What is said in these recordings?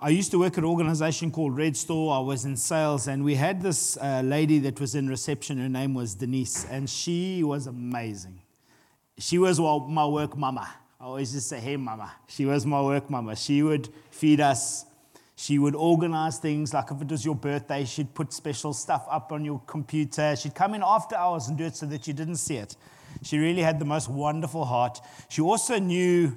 I used to work at an organization called Red Store. I was in sales, and we had this uh, lady that was in reception. Her name was Denise, and she was amazing. She was my work mama. I always just say, hey, mama. She was my work mama. She would feed us. She would organize things like if it was your birthday, she'd put special stuff up on your computer. She'd come in after hours and do it so that you didn't see it. She really had the most wonderful heart. She also knew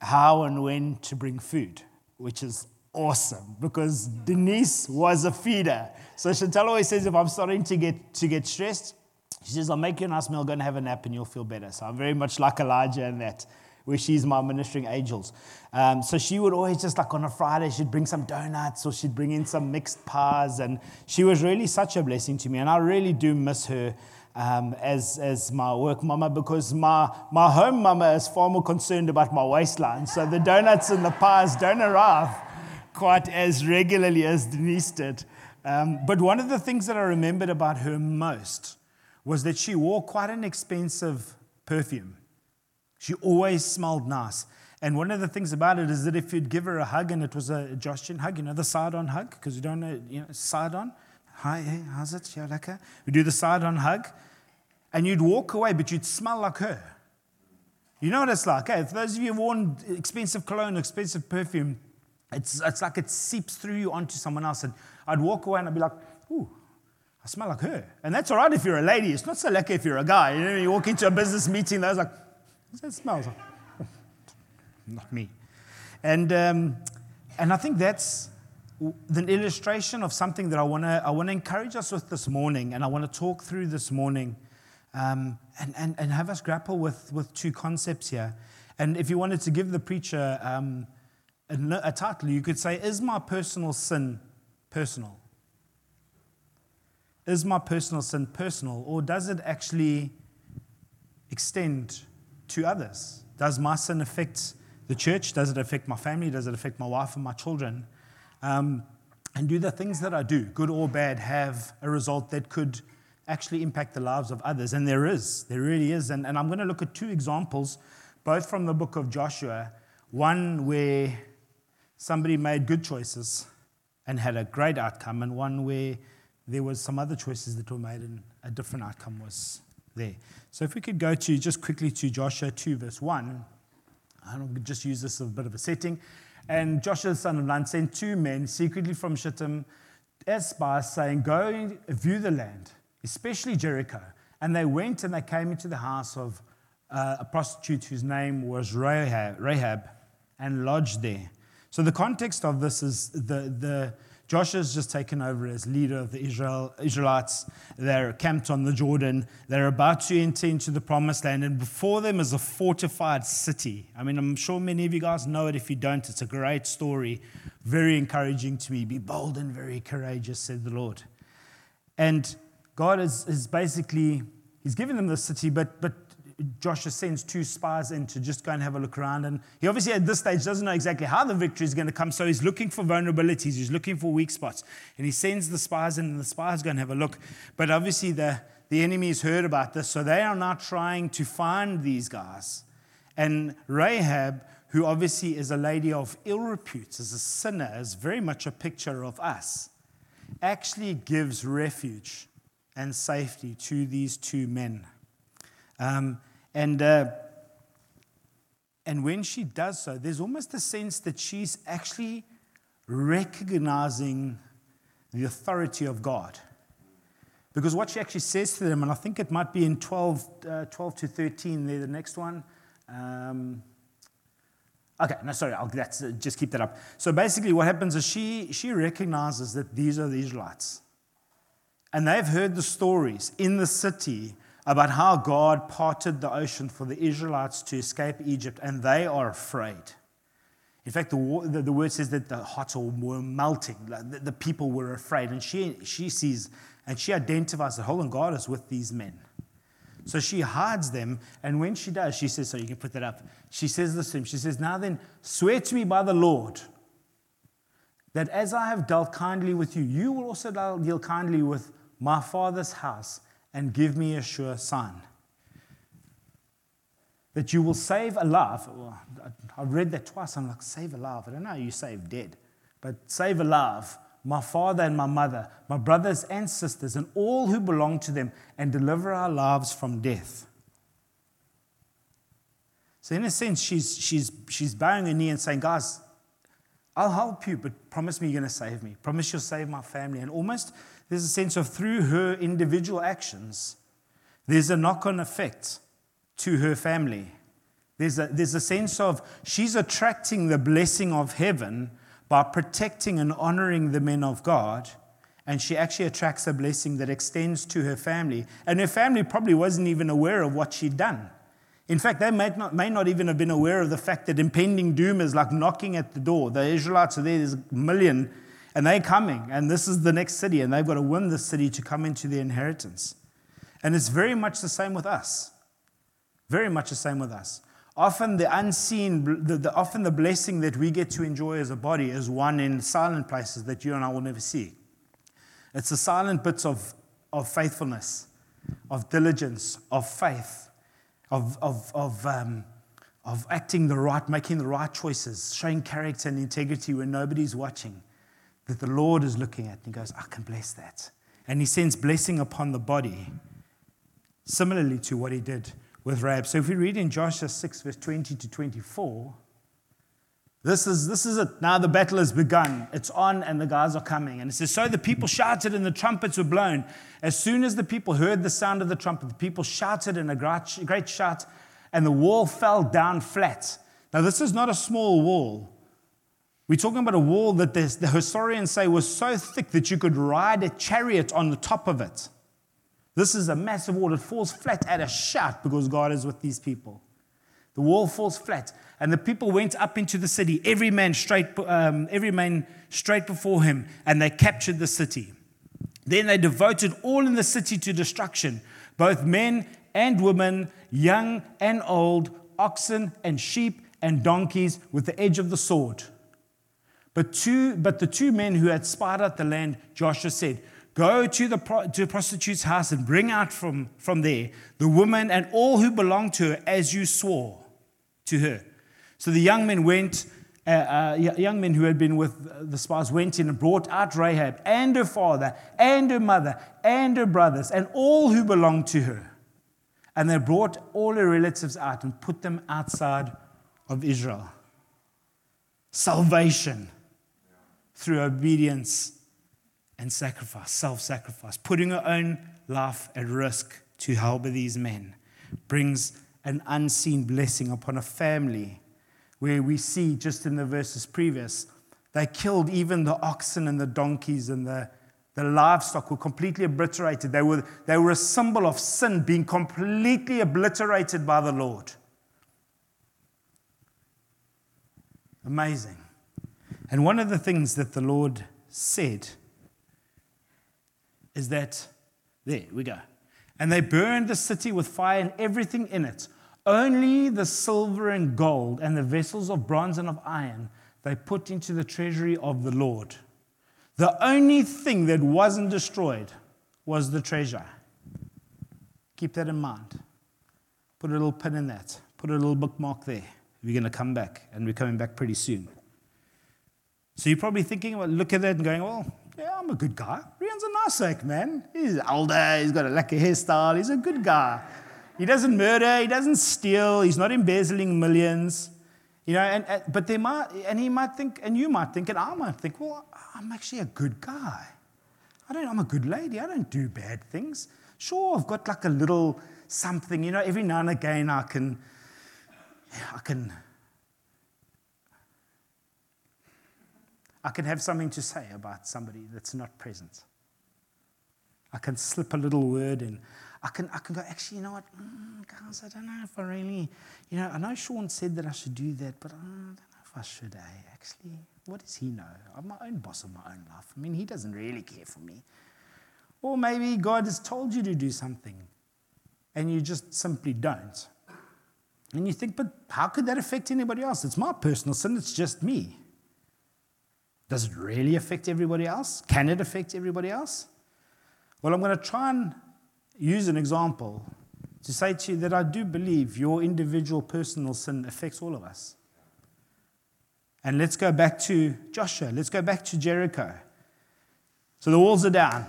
how and when to bring food, which is awesome because Denise was a feeder. So Chantal always says, if I'm starting to get, to get stressed, she says, I'll make you a nice meal, go and have a nap, and you'll feel better. So I'm very much like Elijah in that, where she's my ministering angels. Um, so she would always just like on a Friday, she'd bring some donuts or she'd bring in some mixed pies. And she was really such a blessing to me. And I really do miss her um, as, as my work mama because my, my home mama is far more concerned about my waistline. So the donuts and the pies don't arrive quite as regularly as Denise did. Um, but one of the things that I remembered about her most was that she wore quite an expensive perfume. She always smelled nice. And one of the things about it is that if you'd give her a hug and it was a Joshian hug, you know, the side on hug, because you don't know, you know, side on. Hi, hey, how's it? Yeah, lekker. We do the side on hug and you'd walk away, but you'd smell like her. You know what it's like, eh? For those of you who've worn expensive cologne, expensive perfume, it's, it's like it seeps through you onto someone else. And I'd walk away and I'd be like, ooh, I smell like her. And that's all right if you're a lady. It's not so lucky if you're a guy. You know, you walk into a business meeting, there's like, what's that smell? Like, oh, not me. And, um, and I think that's the illustration of something that I want to I wanna encourage us with this morning, and I want to talk through this morning um, and, and, and have us grapple with, with two concepts here. And if you wanted to give the preacher um, a, a title, you could say, Is my personal sin personal? Is my personal sin personal, or does it actually extend to others? Does my sin affect the church? Does it affect my family? Does it affect my wife and my children? Um, and do the things that I do, good or bad, have a result that could actually impact the lives of others. And there is, there really is. And, and I'm going to look at two examples, both from the book of Joshua. One where somebody made good choices and had a great outcome, and one where there was some other choices that were made and a different outcome was there. So if we could go to just quickly to Joshua 2, verse 1, I'll just use this as a bit of a setting. And Joshua, the son of Nun, sent two men secretly from Shittim as spies, saying, Go and view the land especially Jericho. And they went and they came into the house of uh, a prostitute whose name was Rahab, Rahab and lodged there. So the context of this is the, the Joshua's just taken over as leader of the Israel, Israelites. They're camped on the Jordan. They're about to enter into the promised land. And before them is a fortified city. I mean, I'm sure many of you guys know it. If you don't, it's a great story. Very encouraging to me. Be bold and very courageous, said the Lord. And God is, is basically, he's given them the city, but, but Joshua sends two spies in to just go and have a look around. And he obviously at this stage doesn't know exactly how the victory is going to come. So he's looking for vulnerabilities, he's looking for weak spots. And he sends the spies in, and the spies go and have a look. But obviously, the, the enemy has heard about this. So they are now trying to find these guys. And Rahab, who obviously is a lady of ill repute, is a sinner, is very much a picture of us, actually gives refuge and safety to these two men. Um, and, uh, and when she does so, there's almost a sense that she's actually recognizing the authority of God. Because what she actually says to them, and I think it might be in 12, uh, 12 to 13, there, the next one. Um, okay, no, sorry, I'll, that's, uh, just keep that up. So basically, what happens is she, she recognizes that these are the Israelites. And they've heard the stories in the city about how God parted the ocean for the Israelites to escape Egypt, and they are afraid. In fact, the, the, the word says that the hearts were melting. The, the, people were afraid. And she, she sees and she identifies that, hold God is with these men. So she hides them. And when she does, she says, so you can put that up. She says this to him. She says, Now then, swear to me by the Lord that as I have dealt kindly with you, you will also deal kindly with my father's house and give me a sure sign. That you will save a life. I read that twice. I'm like, save a life. I don't know you save dead. but save alive my father and my mother, my brothers and sisters, and all who belong to them, and deliver our lives from death. So, in a sense, she's, she's, she's bowing her knee and saying, Guys, I'll help you, but promise me you're going to save me. Promise you'll save my family. And almost there's a sense of through her individual actions, there's a knock on effect to her family. There's a, there's a sense of she's attracting the blessing of heaven by protecting and honoring the men of God. And she actually attracts a blessing that extends to her family. And her family probably wasn't even aware of what she'd done. In fact, they may not, may not even have been aware of the fact that impending doom is like knocking at the door. The Israelites are there, there's a million, and they're coming. And this is the next city, and they've got to win this city to come into their inheritance. And it's very much the same with us. Very much the same with us. Often the unseen, the, the, often the blessing that we get to enjoy as a body is one in silent places that you and I will never see. It's the silent bits of, of faithfulness, of diligence, of faith, of, of, of, um, of acting the right, making the right choices, showing character and integrity when nobody's watching, that the Lord is looking at and he goes, I can bless that. And He sends blessing upon the body, similarly to what He did with Rahab. So if we read in Joshua 6, verse 20 to 24, this is, this is it. Now the battle has begun. It's on, and the guys are coming. And it says, So the people shouted, and the trumpets were blown. As soon as the people heard the sound of the trumpet, the people shouted in a great, great shout, and the wall fell down flat. Now, this is not a small wall. We're talking about a wall that the historians say was so thick that you could ride a chariot on the top of it. This is a massive wall. It falls flat at a shout because God is with these people. The wall falls flat, and the people went up into the city, every man straight, um, every man straight before him, and they captured the city. Then they devoted all in the city to destruction, both men and women, young and old, oxen and sheep and donkeys, with the edge of the sword. But, two, but the two men who had spied out the land, Joshua said, Go to the, to the prostitute's house and bring out from, from there the woman and all who belong to her as you swore to her. So the young men went, uh, uh, young men who had been with the spies went in and brought out Rahab and her father and her mother and her brothers and all who belonged to her. And they brought all her relatives out and put them outside of Israel. Salvation through obedience and sacrifice, self sacrifice, putting her own life at risk to help these men, brings an unseen blessing upon a family where we see just in the verses previous, they killed even the oxen and the donkeys and the, the livestock were completely obliterated. They were, they were a symbol of sin being completely obliterated by the Lord. Amazing. And one of the things that the Lord said is that there we go. And they burned the city with fire and everything in it. Only the silver and gold and the vessels of bronze and of iron they put into the treasury of the Lord. The only thing that wasn't destroyed was the treasure. Keep that in mind. Put a little pin in that. Put a little bookmark there. We're going to come back, and we're coming back pretty soon. So you're probably thinking, well, look at that and going, well, yeah, I'm a good guy. Rian's a nice sack, man. He's older, he's got a lekker hairstyle, he's a good guy. He doesn't murder, he doesn't steal, he's not embezzling millions. You know, and, and, but they might, and he might think, and you might think, and I might think, well, I'm actually a good guy. I don't, I'm a good lady. I don't do bad things. Sure, I've got like a little something, you know, every now and again I can, I can I can have something to say about somebody that's not present. I can slip a little word in. I can, I can go, actually, you know what, mm, guys, I don't know if I really, you know, I know Sean said that I should do that, but I don't know if I should, eh? Actually, what does he know? I'm my own boss of my own life. I mean, he doesn't really care for me. Or maybe God has told you to do something and you just simply don't. And you think, but how could that affect anybody else? It's my personal sin, it's just me. Does it really affect everybody else? Can it affect everybody else? Well, I'm going to try and use an example to say to you that I do believe your individual personal sin affects all of us. And let's go back to Joshua. Let's go back to Jericho. So the walls are down.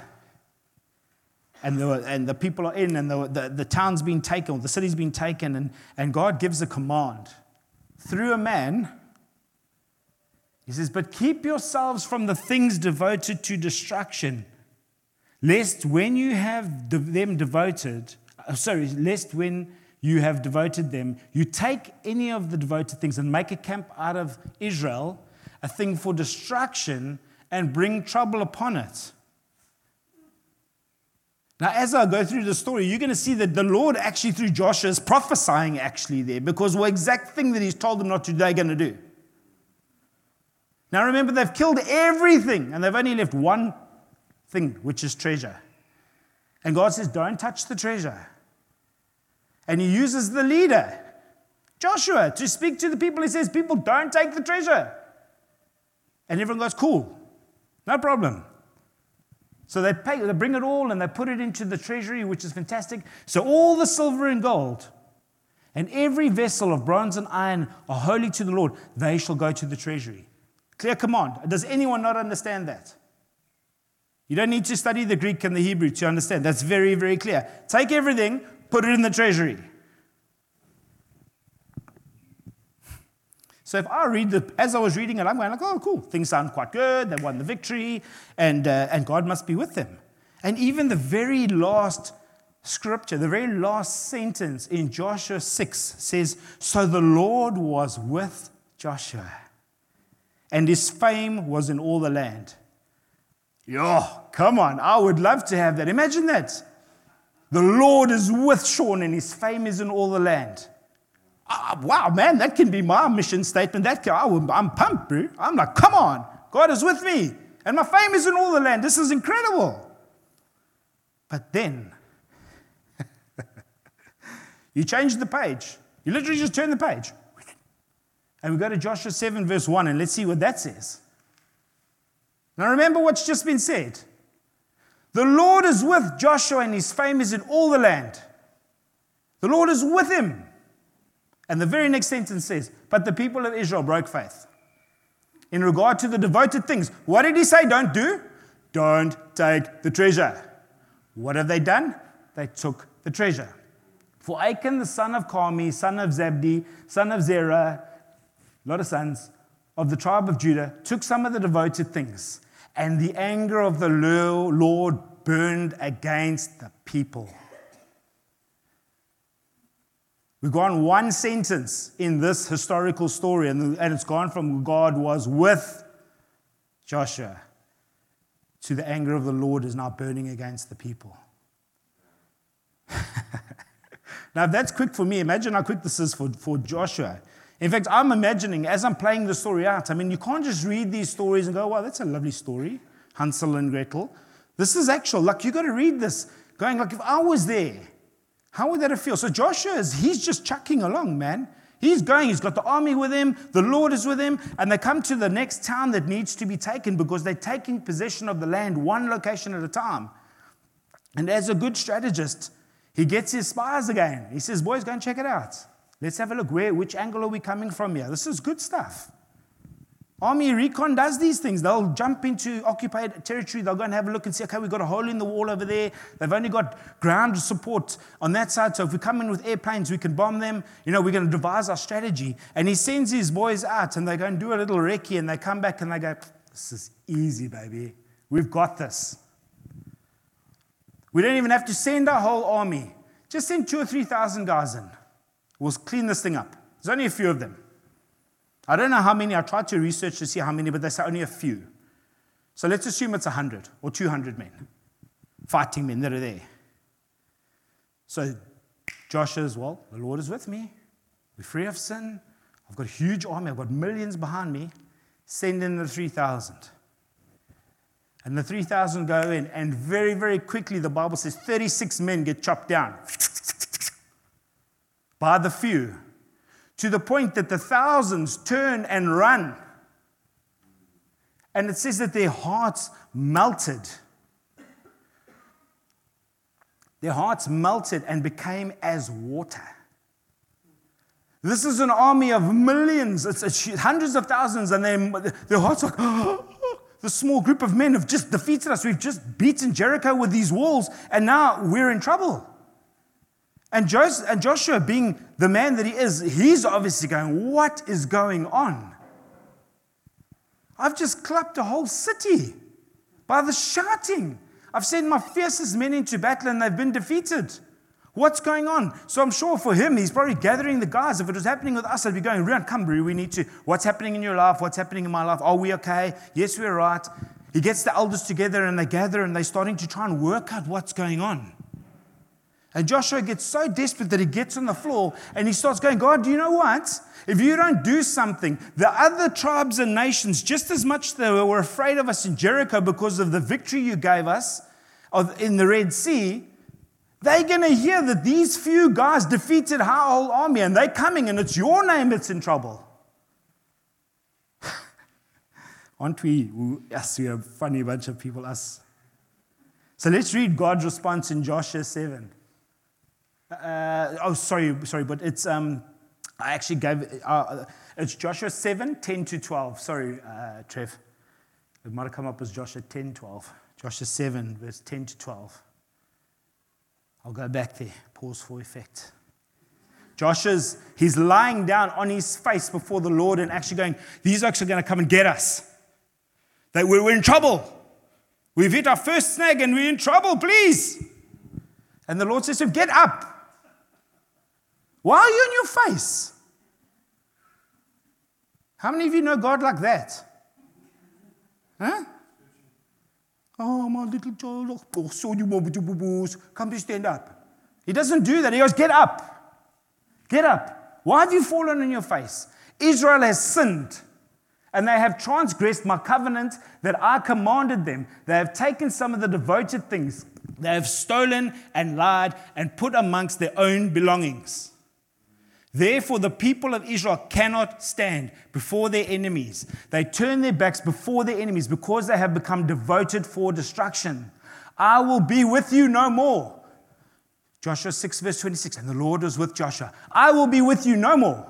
And the, and the people are in, and the, the, the town's been taken, the city's been taken, and, and God gives a command through a man. He says, But keep yourselves from the things devoted to destruction, lest when you have them devoted, uh, sorry, lest when you have devoted them, you take any of the devoted things and make a camp out of Israel, a thing for destruction, and bring trouble upon it. Now, as I go through the story, you're going to see that the Lord actually, through Joshua, is prophesying actually there because the exact thing that he's told them not to do, they're going to do. Now, remember, they've killed everything and they've only left one thing, which is treasure. And God says, Don't touch the treasure. And he uses the leader, Joshua, to speak to the people. He says, People, don't take the treasure. And everyone goes, Cool, no problem. So they, pay, they bring it all and they put it into the treasury, which is fantastic. So all the silver and gold and every vessel of bronze and iron are holy to the Lord. They shall go to the treasury. Clear command. Does anyone not understand that? You don't need to study the Greek and the Hebrew to understand. That's very, very clear. Take everything, put it in the treasury. So if I read the, as I was reading it, I'm going like, oh, cool, things sound quite good. They won the victory, and, uh, and God must be with them. And even the very last scripture, the very last sentence in Joshua 6 says, So the Lord was with Joshua, and his fame was in all the land. Yo, come on, I would love to have that. Imagine that. The Lord is with Sean, and his fame is in all the land. Uh, wow, man, that can be my mission statement. That can, I, I'm pumped, bro. I'm like, come on, God is with me, and my fame is in all the land. This is incredible. But then, you change the page. You literally just turn the page. And we go to Joshua 7, verse 1, and let's see what that says. Now, remember what's just been said. The Lord is with Joshua, and his fame is in all the land. The Lord is with him. And the very next sentence says, But the people of Israel broke faith. In regard to the devoted things, what did he say don't do? Don't take the treasure. What have they done? They took the treasure. For Achan, the son of Carmi, son of Zabdi, son of Zerah, a lot of sons, of the tribe of Judah, took some of the devoted things, and the anger of the Lord burned against the people. We've gone one sentence in this historical story, and, it's gone from God was with Joshua to the anger of the Lord is now burning against the people. now, if that's quick for me, imagine how quick this is for, for Joshua. In fact, I'm imagining as I'm playing the story out, I mean, you can't just read these stories and go, wow, that's a lovely story, Hansel and Gretel. This is actual. Like, you've got to read this going, like, if I was there, how would that feel? So Joshua is, he's just chucking along, man. He's going, he's got the army with him, the Lord is with him, and they come to the next town that needs to be taken because they're taking possession of the land one location at a time. And as a good strategist, he gets his spies again. He says, Boys, go and check it out. Let's have a look. Where, which angle are we coming from here? This is good stuff. Army recon does these things. They'll jump into occupied territory. They'll go and have a look and see, okay, we've got a hole in the wall over there. They've only got ground support on that side. So if we come in with airplanes, we can bomb them. You know, we're going to devise our strategy. And he sends his boys out and they go and do a little recce and they come back and they go, this is easy, baby. We've got this. We don't even have to send our whole army. Just send two or 3,000 guys in. We'll clean this thing up. There's only a few of them. I don't know how many, I tried to research to see how many, but they say only a few. So let's assume it's 100 or 200 men, fighting men that are there. So Joshua as well, the Lord is with me. We're free of sin. I've got a huge army. I've got millions behind me. Send in the 3,000. And the 3,000 go in, and very, very quickly, the Bible says 36 men get chopped down by the few to the point that the thousands turn and run. And it says that their hearts melted. Their hearts melted and became as water. This is an army of millions, it's, it's hundreds of thousands, and then their hearts are like, the small group of men have just defeated us. We've just beaten Jericho with these walls, and now we're in trouble. And, Joshua, being the man that he is, he's obviously going, What is going on? I've just clapped a whole city by the shouting. I've sent my fiercest men into battle and they've been defeated. What's going on? So I'm sure for him, he's probably gathering the guys. If it was happening with us, I'd be going, Rian, come, Brie, we need to. What's happening in your life? What's happening in my life? Are we okay? Yes, we're right. He gets the elders together and they gather and they're starting to try and work out what's going on. And Joshua gets so desperate that he gets on the floor and he starts going, God, do you know what? If you don't do something, the other tribes and nations, just as much they were afraid of us in Jericho because of the victory you gave us in the Red Sea, they're going to hear that these few guys defeated our whole army and they're coming and it's your name that's in trouble. Aren't we? Yes, we're a funny bunch of people, us. So let's read God's response in Joshua 7. Uh, oh, sorry, sorry, but it's, um, I actually gave, uh, it's Joshua 7, 10 to 12. Sorry, uh, Trev. It might have come up as Joshua 10, 12. Joshua 7, verse 10 to 12. I'll go back there, pause for effect. Joshua's, he's lying down on his face before the Lord and actually going, These oaks are going to come and get us. We're, we're in trouble. We've hit our first snag and we're in trouble, please. And the Lord says to him, Get up. Why are you on your face? How many of you know God like that? Huh? Oh, my little child, oh, oh so you come to stand up. He doesn't do that. He goes, Get up. Get up. Why have you fallen on your face? Israel has sinned and they have transgressed my covenant that I commanded them. They have taken some of the devoted things, they have stolen and lied and put amongst their own belongings. Therefore, the people of Israel cannot stand before their enemies. They turn their backs before their enemies because they have become devoted for destruction. I will be with you no more. Joshua 6, verse 26. And the Lord was with Joshua. I will be with you no more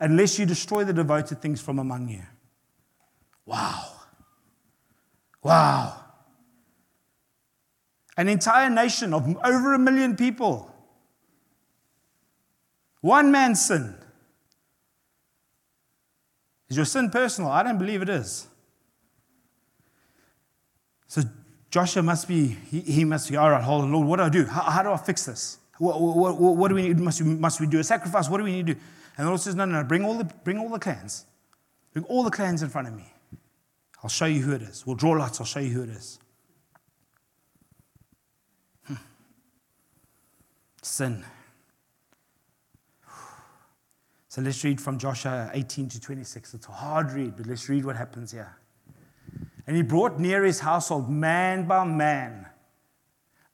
unless you destroy the devoted things from among you. Wow. Wow. An entire nation of over a million people one man's sin. Is your sin personal? I don't believe it is. So Joshua must be, he, must be, all right, hold on, Lord, what do I do? How, how do I fix this? What, what, what, what do we need? Must we, must we do a sacrifice? What do we need to do? And the Lord says, no, no, no, bring all the, bring all the clans. Bring all the clans in front of me. I'll show you who it is. We'll draw lots, I'll show you who it is. Hmm. Sin. So let's read from Joshua 18 to 26. It's a hard read, but let's read what happens here. And he brought near his household man by man.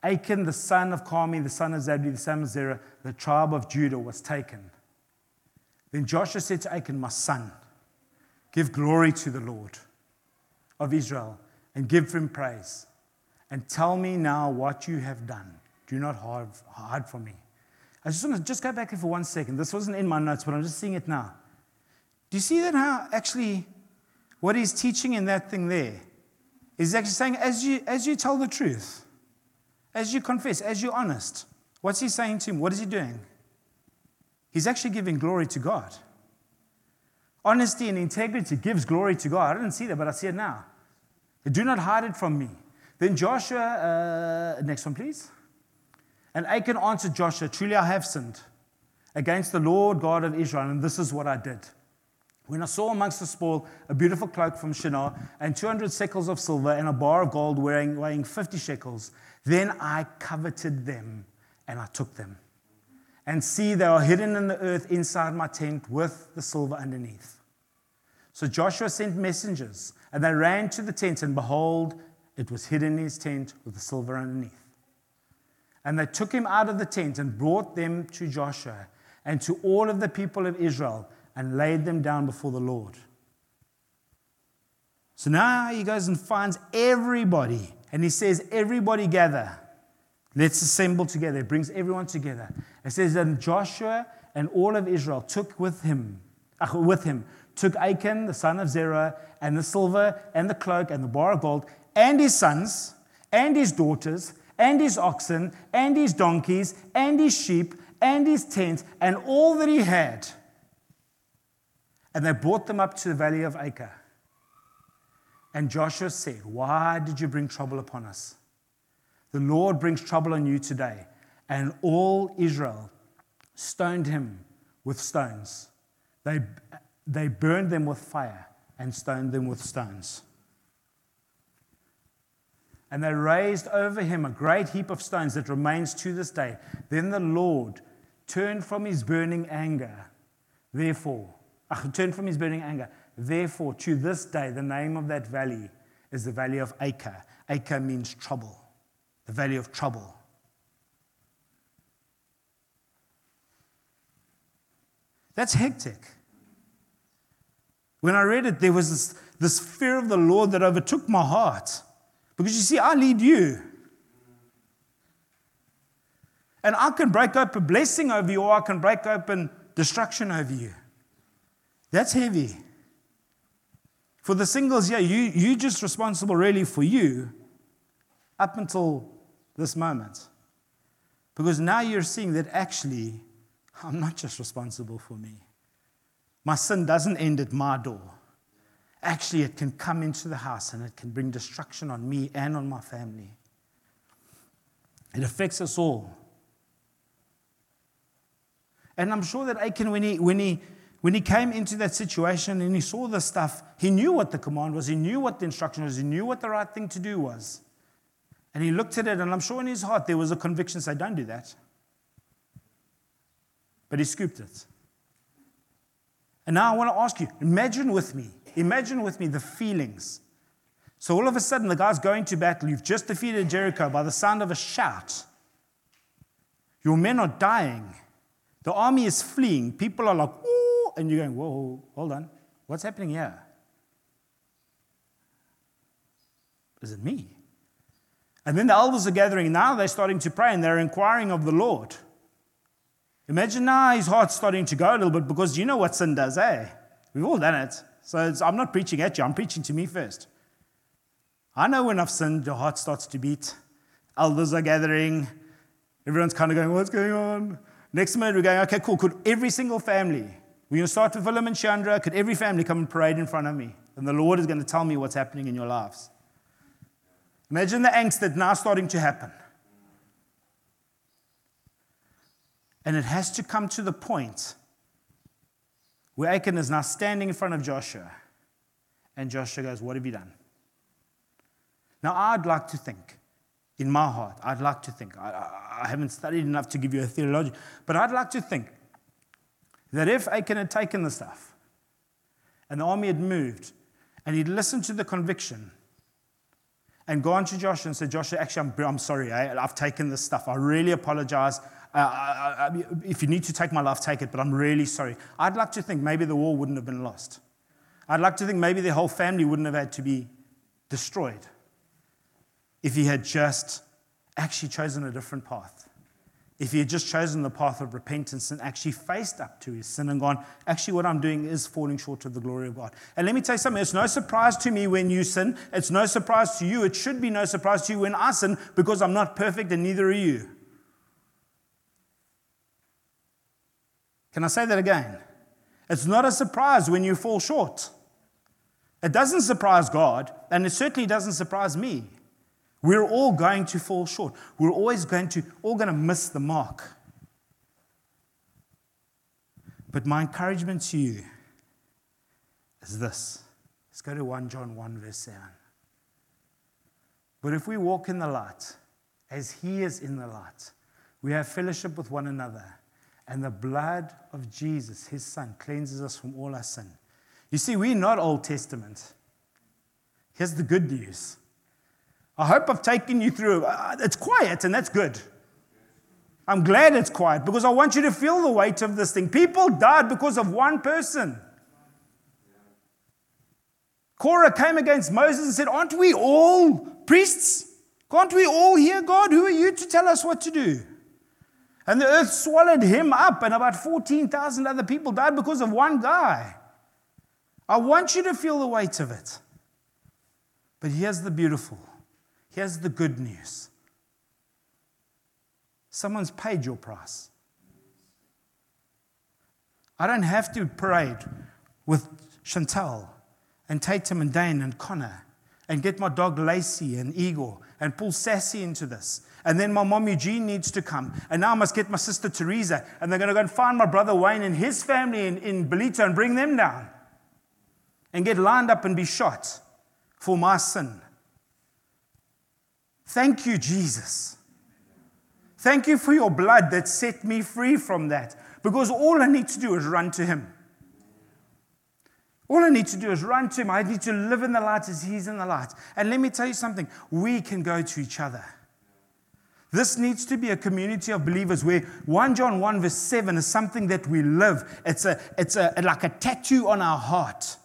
Achan, the son of Carmi, the son of Zabdi, the son of Zerah, the tribe of Judah, was taken. Then Joshua said to Achan, My son, give glory to the Lord of Israel and give him praise. And tell me now what you have done. Do not hide from me. I just want to just go back here for one second. This wasn't in my notes, but I'm just seeing it now. Do you see that how actually what he's teaching in that thing there is actually saying as you as you tell the truth, as you confess, as you're honest, what's he saying to him? What is he doing? He's actually giving glory to God. Honesty and integrity gives glory to God. I didn't see that, but I see it now. Do not hide it from me. Then Joshua, uh, next one, please. And Achan answered Joshua, Truly I have sinned against the Lord God of Israel, and this is what I did. When I saw amongst the spoil a beautiful cloak from Shinar and 200 shekels of silver and a bar of gold weighing, weighing 50 shekels, then I coveted them and I took them. And see, they are hidden in the earth inside my tent with the silver underneath. So Joshua sent messengers, and they ran to the tent, and behold, it was hidden in his tent with the silver underneath. And they took him out of the tent and brought them to Joshua and to all of the people of Israel and laid them down before the Lord. So now he goes and finds everybody and he says, Everybody gather. Let's assemble together. He brings everyone together. It says, that Joshua and all of Israel took with him, uh, with him, took Achan, the son of Zerah, and the silver, and the cloak, and the bar of gold, and his sons, and his daughters, and his oxen, and his donkeys, and his sheep, and his tents, and all that he had. And they brought them up to the valley of Achor. And Joshua said, Why did you bring trouble upon us? The Lord brings trouble on you today. And all Israel stoned him with stones. They, they burned them with fire and stoned them with stones. And they raised over him a great heap of stones that remains to this day. Then the Lord turned from his burning anger. Therefore, uh, turned from his burning anger. Therefore, to this day, the name of that valley is the valley of Achor. Achor means trouble, the valley of trouble. That's hectic. When I read it, there was this, this fear of the Lord that overtook my heart. Because you see, I lead you. And I can break open blessing over you, or I can break open destruction over you. That's heavy. For the singles, yeah, you, you're just responsible really for you up until this moment. Because now you're seeing that actually, I'm not just responsible for me. My sin doesn't end at my door. Actually, it can come into the house and it can bring destruction on me and on my family. It affects us all. And I'm sure that Achan, when he, when he, when he came into that situation and he saw the stuff, he knew what the command was, he knew what the instruction was, he knew what the right thing to do was. And he looked at it, and I'm sure in his heart there was a conviction say, Don't do that. But he scooped it. And now I want to ask you imagine with me, imagine with me the feelings. So all of a sudden, the guy's going to battle. You've just defeated Jericho by the sound of a shout. Your men are dying. The army is fleeing. People are like, and you're going, whoa, hold on. What's happening here? Is it me? And then the elders are gathering. Now they're starting to pray and they're inquiring of the Lord. Imagine now his heart's starting to go a little bit because you know what sin does, eh? We've all done it. So I'm not preaching at you, I'm preaching to me first. I know when I've sinned, your heart starts to beat. Elders are gathering. Everyone's kind of going, What's going on? Next minute, we're going, Okay, cool. Could every single family we're going to start with Willem and Chandra. Could every family come and parade in front of me? And the Lord is going to tell me what's happening in your lives. Imagine the angst that's now starting to happen. And it has to come to the point where Achan is now standing in front of Joshua. And Joshua goes, What have you done? Now, I'd like to think, in my heart, I'd like to think, I, I, I haven't studied enough to give you a theology, but I'd like to think that if Achan had taken the stuff and the army had moved and he'd listened to the conviction and gone to Joshua and said, Joshua, actually, I'm, I'm sorry, I, I've taken this stuff. I really apologize. Uh, I, I, if you need to take my life, take it, but I'm really sorry. I'd like to think maybe the war wouldn't have been lost. I'd like to think maybe the whole family wouldn't have had to be destroyed if he had just actually chosen a different path if he had just chosen the path of repentance and actually faced up to his sin and gone, actually, what I'm doing is falling short of the glory of God. And let me tell you something, it's no surprise to me when you sin. It's no surprise to you. It should be no surprise to you when I sin because I'm not perfect and neither are you. Can I say that again? It's not a surprise when you fall short. It doesn't surprise God, and it certainly doesn't surprise me. We're all going to fall short. We're always going to, all going to miss the mark. But my encouragement to you is this. Let's go to 1 John 1, verse 7. But if we walk in the light, as he is in the light, we have fellowship with one another, and the blood of Jesus, his son, cleanses us from all our sin. You see, we're not Old Testament. Here's the good news I hope I've taken you through. Uh, it's quiet, and that's good. I'm glad it's quiet because I want you to feel the weight of this thing. People died because of one person. Korah came against Moses and said, Aren't we all priests? Can't we all hear God? Who are you to tell us what to do? And the earth swallowed him up, and about 14,000 other people died because of one guy. I want you to feel the weight of it. But here's the beautiful here's the good news someone's paid your price. I don't have to parade with Chantel and Tatum and Dane and Connor and get my dog Lacey and Igor and pull Sassy into this. And then my mom Eugene needs to come. And now I must get my sister Teresa. And they're going to go and find my brother Wayne and his family in, in Ballito and bring them down and get lined up and be shot for my sin. Thank you, Jesus. Thank you for your blood that set me free from that. Because all I need to do is run to Him. All I need to do is run to Him. I need to live in the light as He's in the light. And let me tell you something we can go to each other. This needs to be a community of believers where 1 John 1 verse 7 is something that we live. It's, a, it's a, like a tattoo on our heart.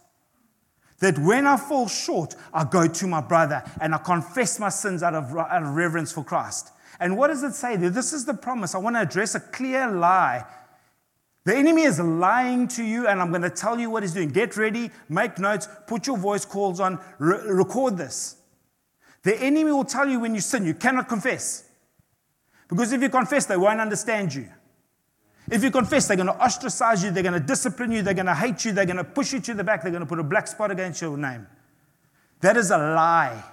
That when I fall short, I go to my brother and I confess my sins out of, out of reverence for Christ. And what does it say? This is the promise. I want to address a clear lie the enemy is lying to you, and I'm going to tell you what he's doing. Get ready, make notes, put your voice calls on, re- record this. The enemy will tell you when you sin, you cannot confess. Because if you confess, they won't understand you. If you confess, they're going to ostracize you, they're going to discipline you, they're going to hate you, they're going to push you to the back, they're going to put a black spot against your name. That is a lie.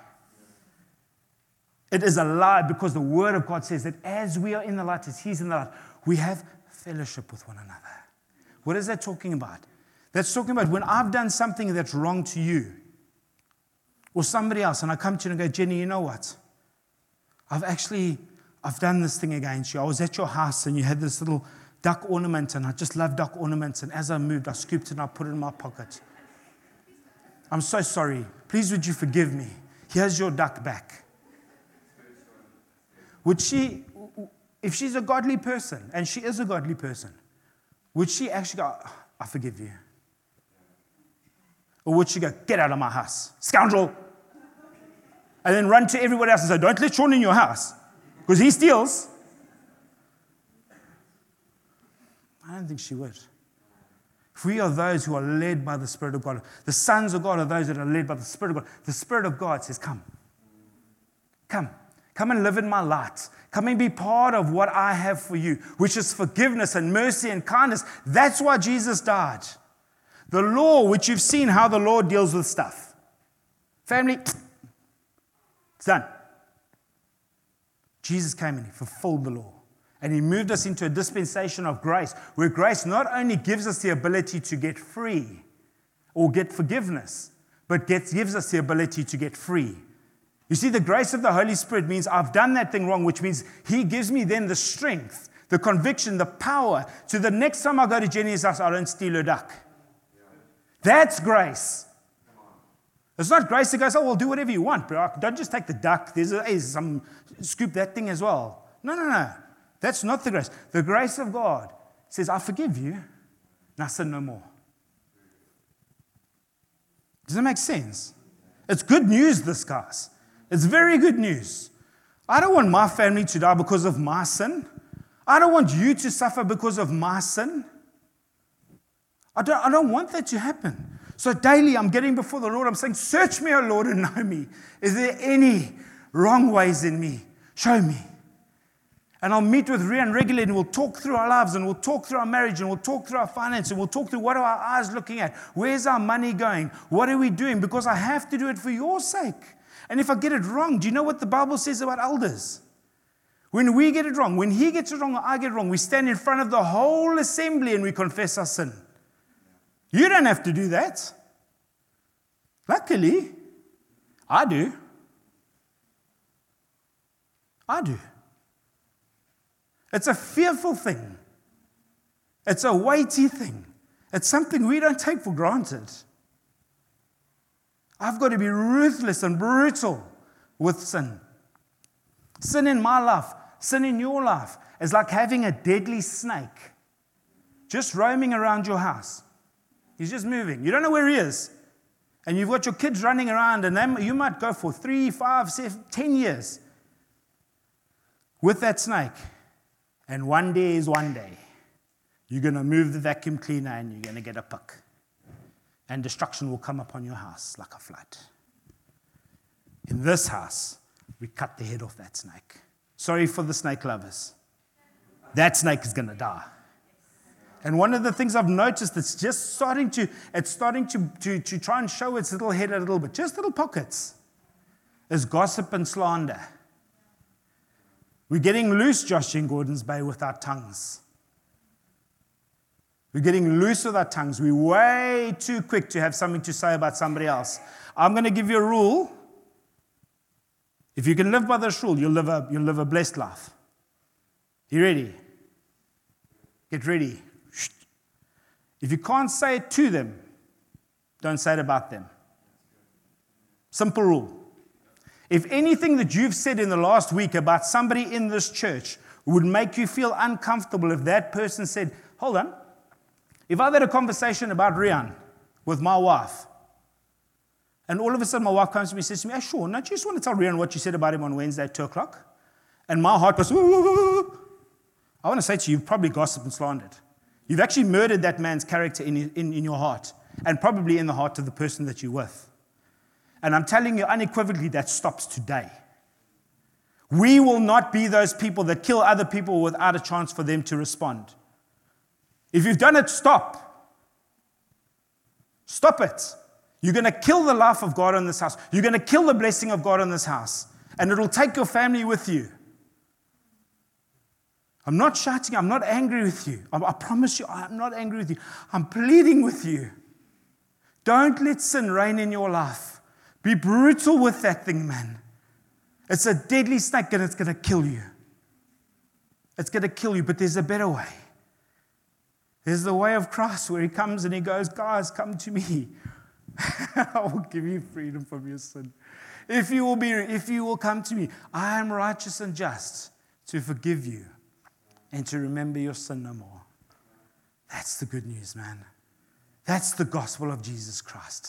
It is a lie because the Word of God says that as we are in the light, as He's in the light, we have fellowship with one another. What is that talking about? That's talking about when I've done something that's wrong to you or somebody else, and I come to you and go, Jenny, you know what? I've actually I've done this thing against you. I was at your house and you had this little duck ornament, and I just love duck ornaments. And as I moved, I scooped it and I put it in my pocket. I'm so sorry. Please, would you forgive me? Here's your duck back. Would she, if she's a godly person, and she is a godly person, would she actually go, ah, I forgive you? Or would she go, Get out of my house, scoundrel? And then run to everybody else and say, Don't let Sean in your house because he steals. I don't think she would. If we are those who are led by the Spirit of God, the sons of God are those that are led by the Spirit of God. The Spirit of God says, Come. Come. Come and live in my light. Come and be part of what I have for you, which is forgiveness and mercy and kindness. That's why Jesus died. The law, which you've seen how the law deals with stuff. Family, it's done. Jesus came and he fulfilled the law. And he moved us into a dispensation of grace, where grace not only gives us the ability to get free or get forgiveness, but gets, gives us the ability to get free. You see, the grace of the Holy Spirit means I've done that thing wrong, which means He gives me then the strength, the conviction, the power to the next time I go to Jenny's house, I don't steal a duck. That's grace. It's not grace that goes, oh, well, do whatever you want, bro. Don't just take the duck. There's, a, hey, some, scoop that thing as well. No, no, no. That's not the grace. The grace of God says, I forgive you. Now sin no more. Does that make sense? It's good news, this, guys. It's very good news. I don't want my family to die because of my sin. I don't want you to suffer because of my sin. I don't, I don't want that to happen. So daily I'm getting before the Lord. I'm saying, Search me, O Lord, and know me. Is there any wrong ways in me? Show me. And I'll meet with Rian regularly and we'll talk through our lives and we'll talk through our marriage and we'll talk through our finance and we'll talk through what are our eyes looking at? Where's our money going? What are we doing? Because I have to do it for your sake. And if I get it wrong, do you know what the Bible says about elders? When we get it wrong, when he gets it wrong or I get it wrong, we stand in front of the whole assembly and we confess our sin. You don't have to do that. Luckily, I do. I do. It's a fearful thing. It's a weighty thing. It's something we don't take for granted. I've got to be ruthless and brutal with sin. Sin in my life, sin in your life, is like having a deadly snake just roaming around your house. He's just moving. You don't know where he is. And you've got your kids running around, and they, you might go for three, five, seven, ten years with that snake. And one day is one day. You're going to move the vacuum cleaner and you're going to get a pick. And destruction will come upon your house like a flood. In this house, we cut the head off that snake. Sorry for the snake lovers. That snake is going to die. And one of the things I've noticed that's just starting to, it's starting to, to, to try and show its little head a little bit, just little pockets, is gossip and slander. We're getting loose, Josh in Gordon's Bay, with our tongues. We're getting loose with our tongues. We're way too quick to have something to say about somebody else. I'm going to give you a rule. If you can live by this rule, you'll live a, you'll live a blessed life. You ready? Get ready. If you can't say it to them, don't say it about them. Simple rule. If anything that you've said in the last week about somebody in this church would make you feel uncomfortable if that person said, Hold on, if I had a conversation about Rian with my wife, and all of a sudden my wife comes to me and says to me, Hey, Sean, don't you just want to tell Rian what you said about him on Wednesday at 2 o'clock? And my heart goes, Ooh. I want to say to you, you've probably gossiped and slandered. You've actually murdered that man's character in, in, in your heart, and probably in the heart of the person that you're with. And I'm telling you unequivocally that stops today. We will not be those people that kill other people without a chance for them to respond. If you've done it, stop. Stop it. You're going to kill the life of God in this house. You're going to kill the blessing of God in this house. And it'll take your family with you. I'm not shouting, I'm not angry with you. I, I promise you, I'm not angry with you. I'm pleading with you. Don't let sin reign in your life. Be brutal with that thing, man. It's a deadly snake and it's going to kill you. It's going to kill you, but there's a better way. There's the way of Christ where he comes and he goes, Guys, come to me. I will give you freedom from your sin. If you will be, if you will come to me, I am righteous and just to forgive you and to remember your sin no more. That's the good news, man. That's the gospel of Jesus Christ.